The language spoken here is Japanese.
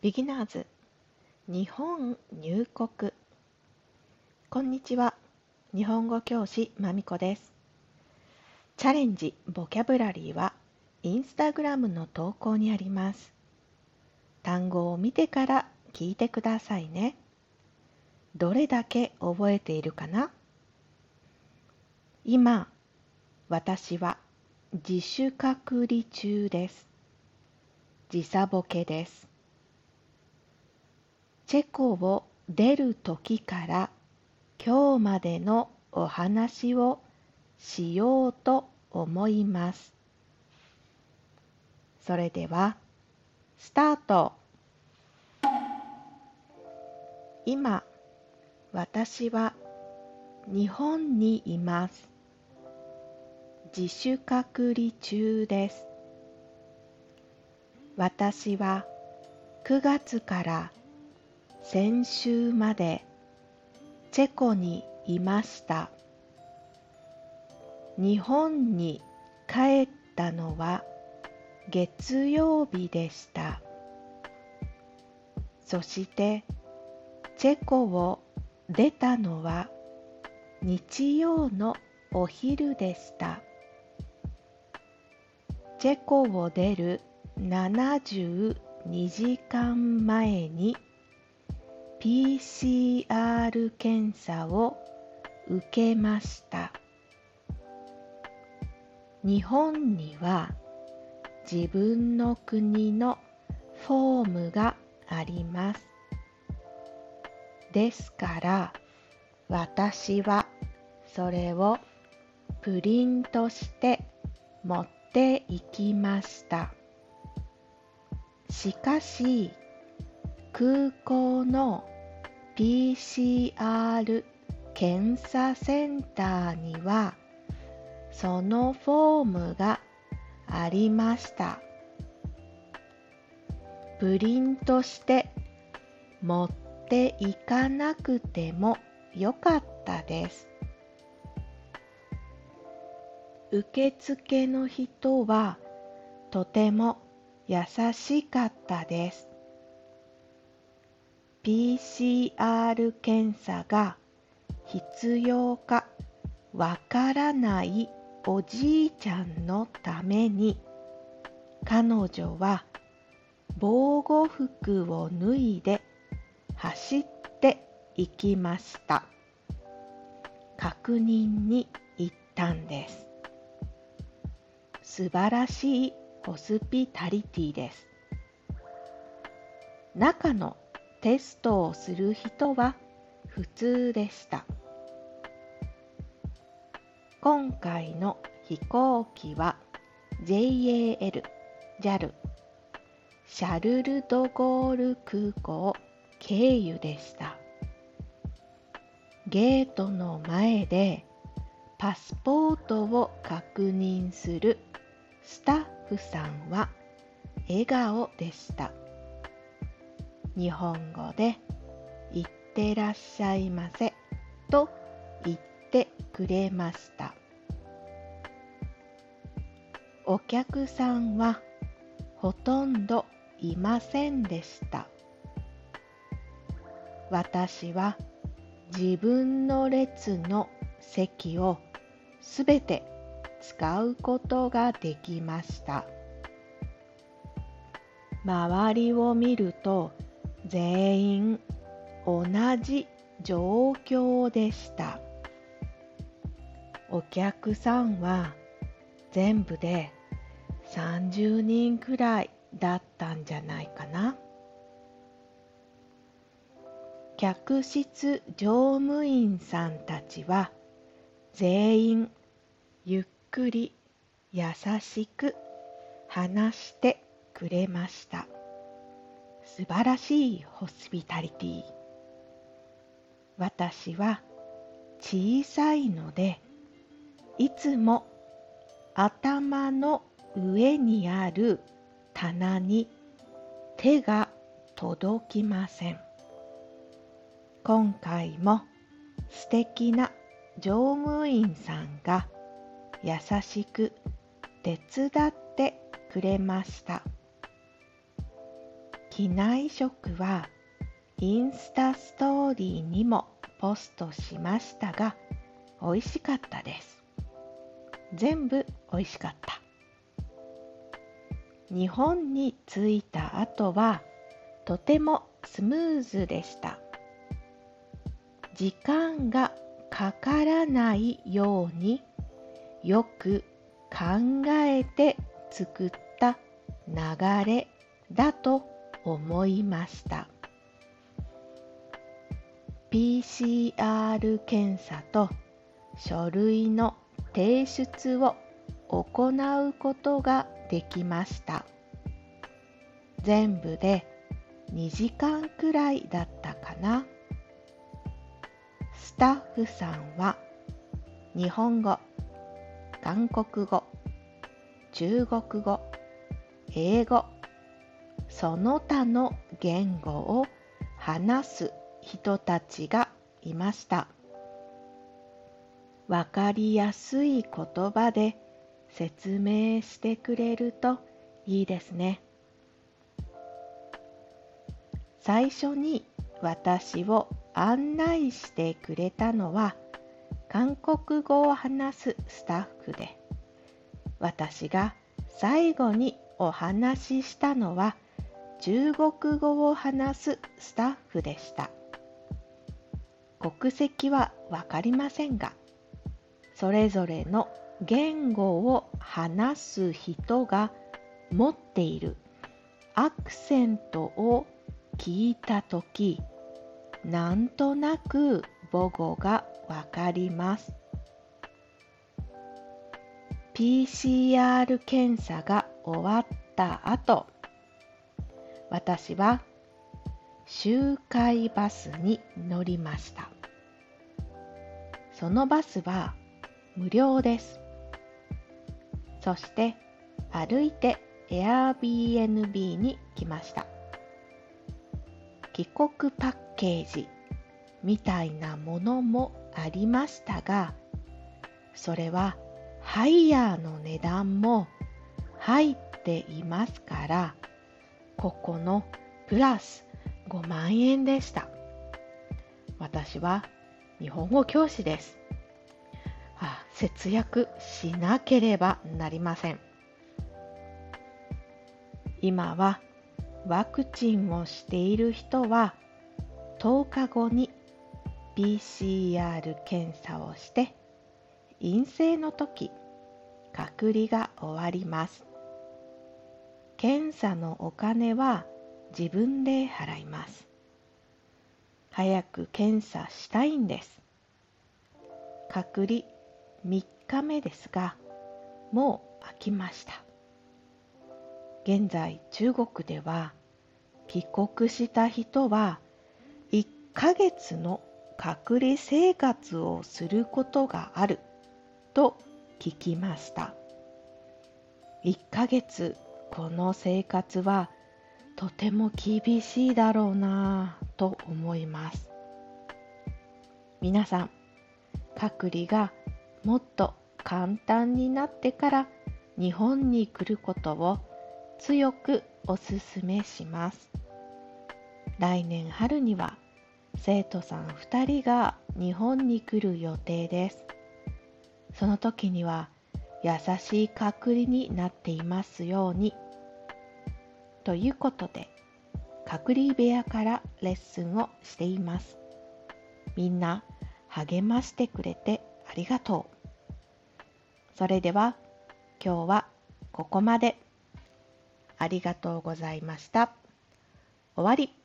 ビギナーズ。日本入国。こんにちは。日本語教師まみこです。チャレンジボキャブラリーはインスタグラムの投稿にあります。単語を見てから聞いてくださいね。どれだけ覚えているかな？今私は自主隔離中です。時差ボケです。チェコを出る時から今日までのお話をしようと思います。それでは、スタート今、私は日本にいます。自主隔離中です。私は9月から先週までチェコにいました。日本に帰ったのは月曜日でした。そしてチェコを出たのは日曜のお昼でした。チェコを出る72時間前に PCR 検査を受けました。日本には自分の国のフォームがあります。ですから私はそれをプリントして持っていきました。しかし空港の PCR 検査センターにはそのフォームがありました。プリントして持っていかなくてもよかったです。受付の人はとても優しかったです。PCR 検査が必要かわからないおじいちゃんのために彼女は防護服を脱いで走って行きました。確認に行ったんです。素晴らしいホスピタリティです。中のテストをする人は普通でした今回の飛行機は JAL、JAL シャルル・ド・ゴール空港経由でしたゲートの前でパスポートを確認するスタッフさんは笑顔でした。日本語で「いってらっしゃいませ」と言ってくれました。お客さんはほとんどいませんでした。私は自分の列の席をすべて使うことができました。周りを見ると全員同じ状況でした。お客さんは全部で30人くらいだったんじゃないかな。客室乗務員さんたちは全員ゆっくり優しく話してくれました。素晴らしいホスピタリティ私は小さいのでいつも頭の上にある棚に手が届きません今回も素敵な乗務員さんが優しく手伝ってくれました。機内食はインスタストーリーにもポストしましたが美味しかったです。全部美味しかった。日本に着いた後はとてもスムーズでした。時間がかからないようによく考えて作った流れだと思いました。PCR 検査と書類の提出を行うことができました。全部で2時間くらいだったかな。スタッフさんは日本語韓国語中国語英語その他の言語を話す人たちがいました。わかりやすい言葉で説明してくれるといいですね。最初に私を案内してくれたのは韓国語を話すスタッフで私が最後にお話ししたのは中国語を話すスタッフでした。国籍は分かりませんがそれぞれの言語を話す人が持っているアクセントを聞いたときなんとなく母語がわかります。PCR 検査が終わった後私は周回バスに乗りました。そのバスは無料です。そして歩いて Airbnb に来ました。帰国パッケージみたいなものもありましたがそれはハイヤーの値段も入っていますからここのプラス5万円でした。私は日本語教師です。あ節約しなければなりません。今はワクチンをしている人は10日後に PCR 検査をして陰性の時隔離が終わります。検査のお金は自分で払います。早く検査したいんです。隔離3日目ですがもう飽きました。現在中国では帰国した人は1ヶ月の隔離生活をすることがあると聞きました。1ヶ月この生活はとても厳しいだろうなぁと思います。皆さん隔離がもっと簡単になってから日本に来ることを強くおすすめします。来年春には生徒さん2人が日本に来る予定です。その時には優しい隔離になっていますように。ということで隔離部屋からレッスンをしています。みんな励ましてくれてありがとう。それでは今日はここまで。ありがとうございました。終わり。